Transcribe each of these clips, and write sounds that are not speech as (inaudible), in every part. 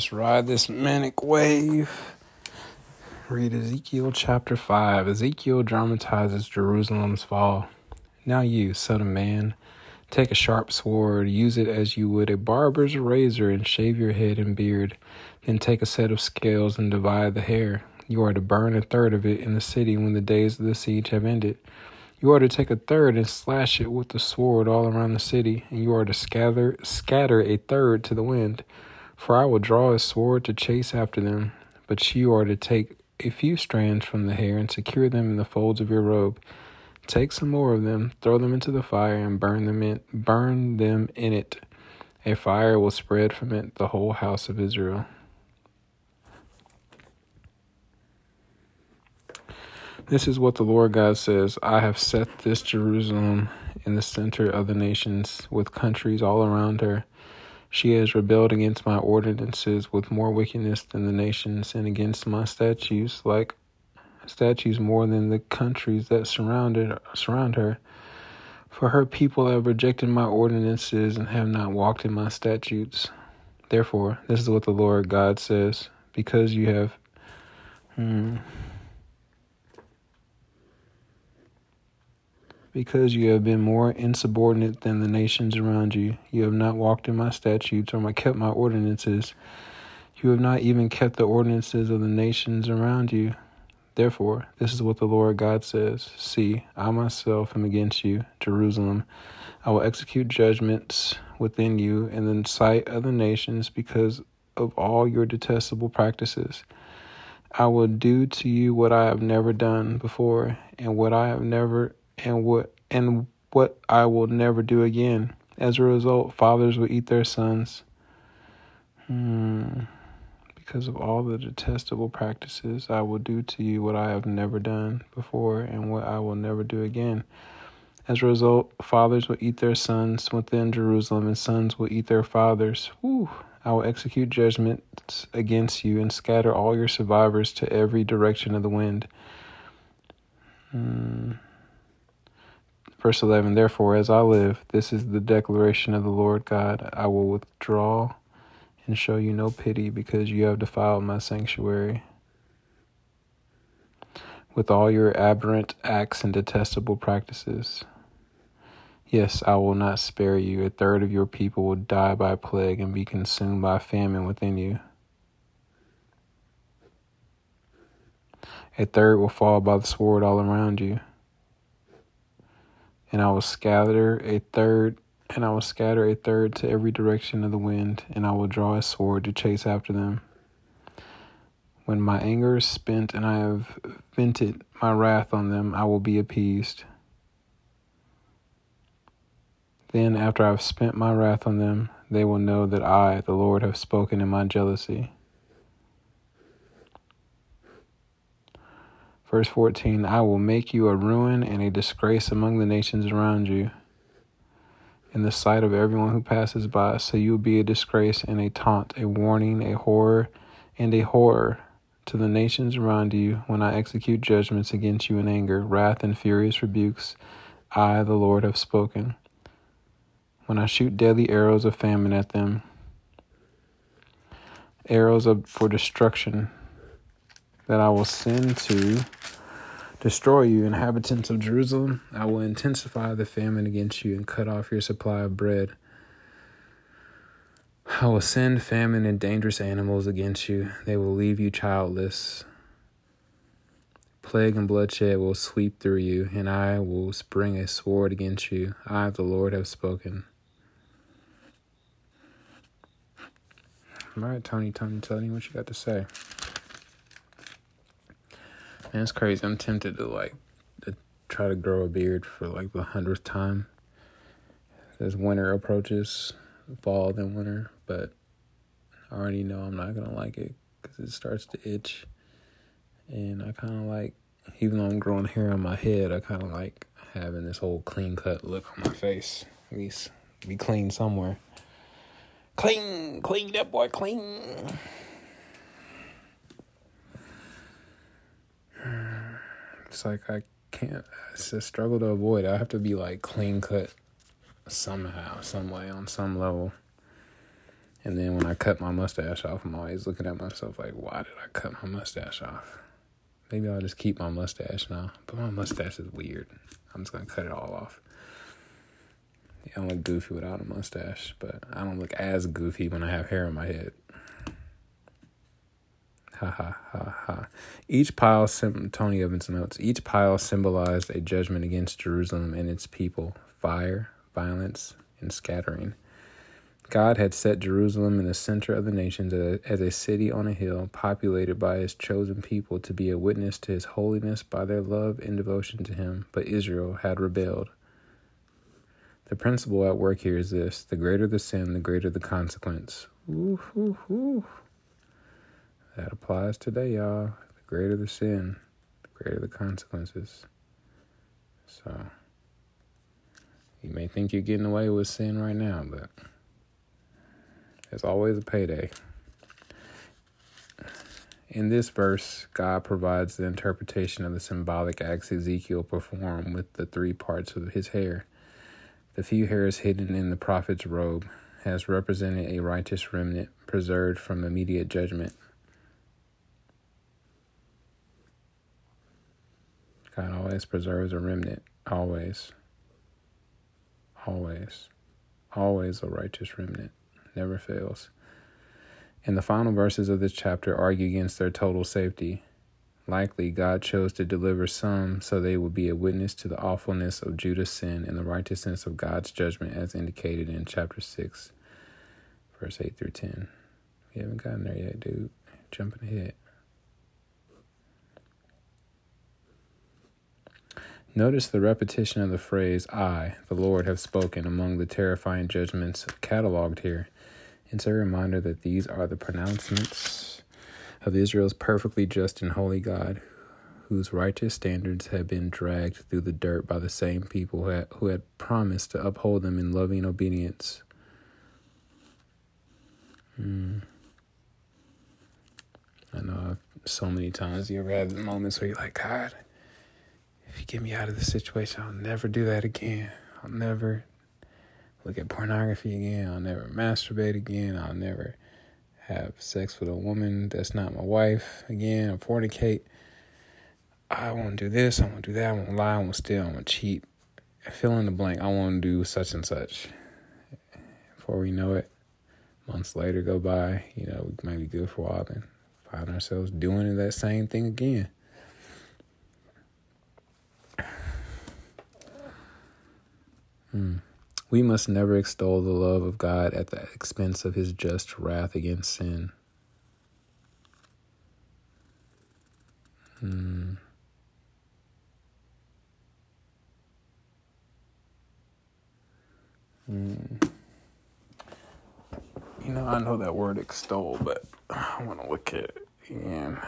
just ride this manic wave. Read Ezekiel chapter 5. Ezekiel dramatizes Jerusalem's fall. Now, you, son of man, take a sharp sword, use it as you would a barber's razor, and shave your head and beard. Then take a set of scales and divide the hair. You are to burn a third of it in the city when the days of the siege have ended. You are to take a third and slash it with the sword all around the city, and you are to scatter scatter a third to the wind. For I will draw a sword to chase after them, but you are to take a few strands from the hair and secure them in the folds of your robe. Take some more of them, throw them into the fire, and burn them in burn them in it. A fire will spread from it the whole house of Israel. This is what the Lord God says I have set this Jerusalem in the center of the nations, with countries all around her she has rebelled against my ordinances with more wickedness than the nations, and against my statutes, like statutes more than the countries that surrounded surround her. For her people have rejected my ordinances and have not walked in my statutes. Therefore, this is what the Lord God says: Because you have, hmm, Because you have been more insubordinate than the nations around you, you have not walked in my statutes or my, kept my ordinances. You have not even kept the ordinances of the nations around you. Therefore, this is what the Lord God says See, I myself am against you, Jerusalem. I will execute judgments within you in the sight of the nations because of all your detestable practices. I will do to you what I have never done before and what I have never and what and what I will never do again. As a result, fathers will eat their sons. Hmm. Because of all the detestable practices, I will do to you what I have never done before and what I will never do again. As a result, fathers will eat their sons within Jerusalem, and sons will eat their fathers. Whew. I will execute judgments against you and scatter all your survivors to every direction of the wind. Hmm. Verse 11 Therefore, as I live, this is the declaration of the Lord God I will withdraw and show you no pity because you have defiled my sanctuary with all your aberrant acts and detestable practices. Yes, I will not spare you. A third of your people will die by plague and be consumed by famine within you. A third will fall by the sword all around you and I will scatter a third, and I will scatter a third to every direction of the wind, and I will draw a sword to chase after them. When my anger is spent and I have vented my wrath on them, I will be appeased. Then, after I have spent my wrath on them, they will know that I, the Lord, have spoken in my jealousy. Verse 14 I will make you a ruin and a disgrace among the nations around you, in the sight of everyone who passes by. So you will be a disgrace and a taunt, a warning, a horror, and a horror to the nations around you when I execute judgments against you in anger, wrath, and furious rebukes. I, the Lord, have spoken. When I shoot deadly arrows of famine at them, arrows of, for destruction that I will send to destroy you, inhabitants of Jerusalem. I will intensify the famine against you and cut off your supply of bread. I will send famine and dangerous animals against you. They will leave you childless. Plague and bloodshed will sweep through you, and I will spring a sword against you. I, the Lord, have spoken. All right, Tony, Tony, Tony, what you got to say? It's crazy. I'm tempted to like to try to grow a beard for like the hundredth time as winter approaches, fall then winter. But I already know I'm not gonna like it because it starts to itch, and I kind of like, even though I'm growing hair on my head, I kind of like having this whole clean cut look on my face. At least be clean somewhere. Clean, clean that boy, clean. It's like I can't. It's a struggle to avoid. I have to be like clean cut somehow, some way, on some level. And then when I cut my mustache off, I'm always looking at myself like, why did I cut my mustache off? Maybe I'll just keep my mustache now. But my mustache is weird. I'm just gonna cut it all off. Yeah, I look goofy without a mustache, but I don't look as goofy when I have hair on my head. Ha ha ha ha. Each pile, Tony Evans notes, each pile symbolized a judgment against Jerusalem and its people fire, violence, and scattering. God had set Jerusalem in the center of the nations as a city on a hill, populated by his chosen people to be a witness to his holiness by their love and devotion to him, but Israel had rebelled. The principle at work here is this the greater the sin, the greater the consequence. Ooh, ooh, ooh. That applies today, y'all. The greater the sin, the greater the consequences. So, you may think you're getting away with sin right now, but there's always a payday. In this verse, God provides the interpretation of the symbolic acts Ezekiel performed with the three parts of his hair. The few hairs hidden in the prophet's robe has represented a righteous remnant preserved from immediate judgment. God always preserves a remnant. Always. Always. Always a righteous remnant. Never fails. And the final verses of this chapter argue against their total safety. Likely, God chose to deliver some so they would be a witness to the awfulness of Judah's sin and the righteousness of God's judgment, as indicated in chapter 6, verse 8 through 10. We haven't gotten there yet, dude. Jumping ahead. Notice the repetition of the phrase, I, the Lord, have spoken among the terrifying judgments cataloged here. It's a reminder that these are the pronouncements of Israel's perfectly just and holy God, whose righteous standards have been dragged through the dirt by the same people who had, who had promised to uphold them in loving obedience. Mm. I know so many times you ever had moments where you're like, God, if you get me out of this situation, I'll never do that again. I'll never look at pornography again. I'll never masturbate again. I'll never have sex with a woman that's not my wife again or fornicate. I won't do this. I won't do that. I won't lie. I won't steal. I won't cheat. Fill in the blank. I won't do such and such. Before we know it, months later go by. You know, we might be good for a while, then find ourselves doing that same thing again. Hmm. We must never extol the love of God at the expense of his just wrath against sin. Hmm. Hmm. You know, I know that word extol, but I want to look at it again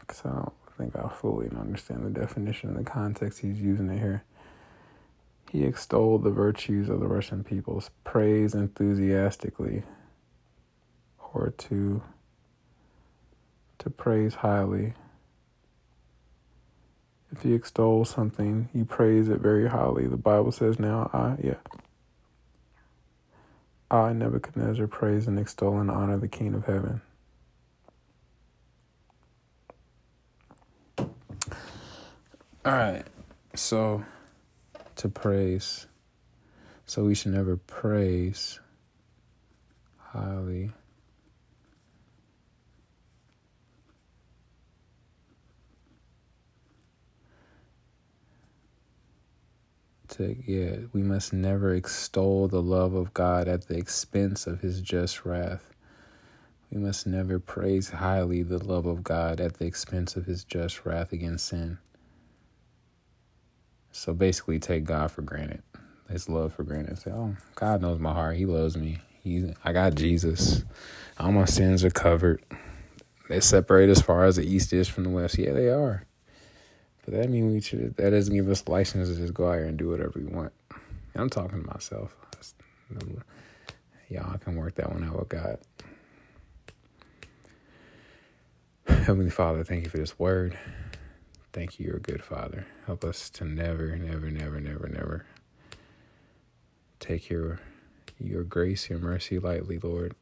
because I don't think I fully understand the definition and the context he's using it here. He extolled the virtues of the Russian peoples, praised enthusiastically, or to to praise highly. If you extol something, you praise it very highly. The Bible says now, I yeah. I, Nebuchadnezzar, praise and extol and honor the King of heaven. All right. So to praise. So we should never praise highly. To, yeah, we must never extol the love of God at the expense of his just wrath. We must never praise highly the love of God at the expense of his just wrath against sin. So basically, take God for granted, His love for granted. Say, oh, God knows my heart. He loves me. He, I got Jesus. All my sins are covered. They separate as far as the east is from the west. Yeah, they are. But that means we should. That doesn't give us license to just go out here and do whatever we want. I'm talking to myself. Y'all can work that one out with God. (sighs) Heavenly Father, thank you for this word. Thank you, you're a good father. Help us to never, never, never, never, never take your your grace, your mercy lightly, Lord.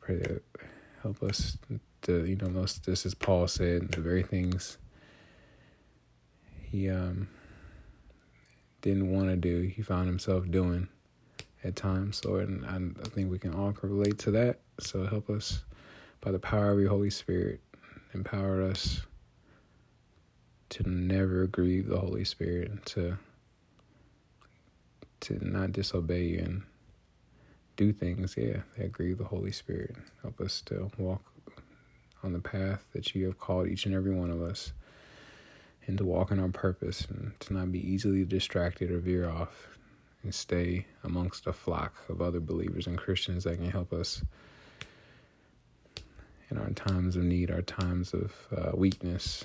pray that help us to, you know, most this is Paul said, the very things he um didn't want to do, he found himself doing at times. Lord, and I, I think we can all relate to that. So help us by the power of your Holy Spirit, empower us to never grieve the Holy Spirit, to to not disobey and do things, yeah, that grieve the Holy Spirit. Help us to walk on the path that you have called each and every one of us and to walk in our purpose and to not be easily distracted or veer off and stay amongst a flock of other believers and Christians that can help us in our times of need, our times of uh, weakness.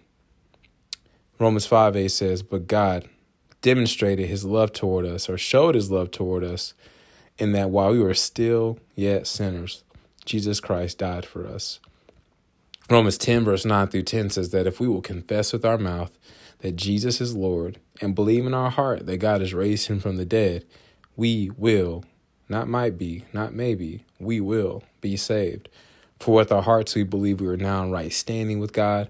Romans 5 8 says, But God demonstrated his love toward us, or showed his love toward us, in that while we were still yet sinners, Jesus Christ died for us. Romans 10, verse 9 through 10 says that if we will confess with our mouth that Jesus is Lord and believe in our heart that God has raised him from the dead, we will, not might be, not maybe, we will be saved. For with our hearts we believe we are now in right standing with God,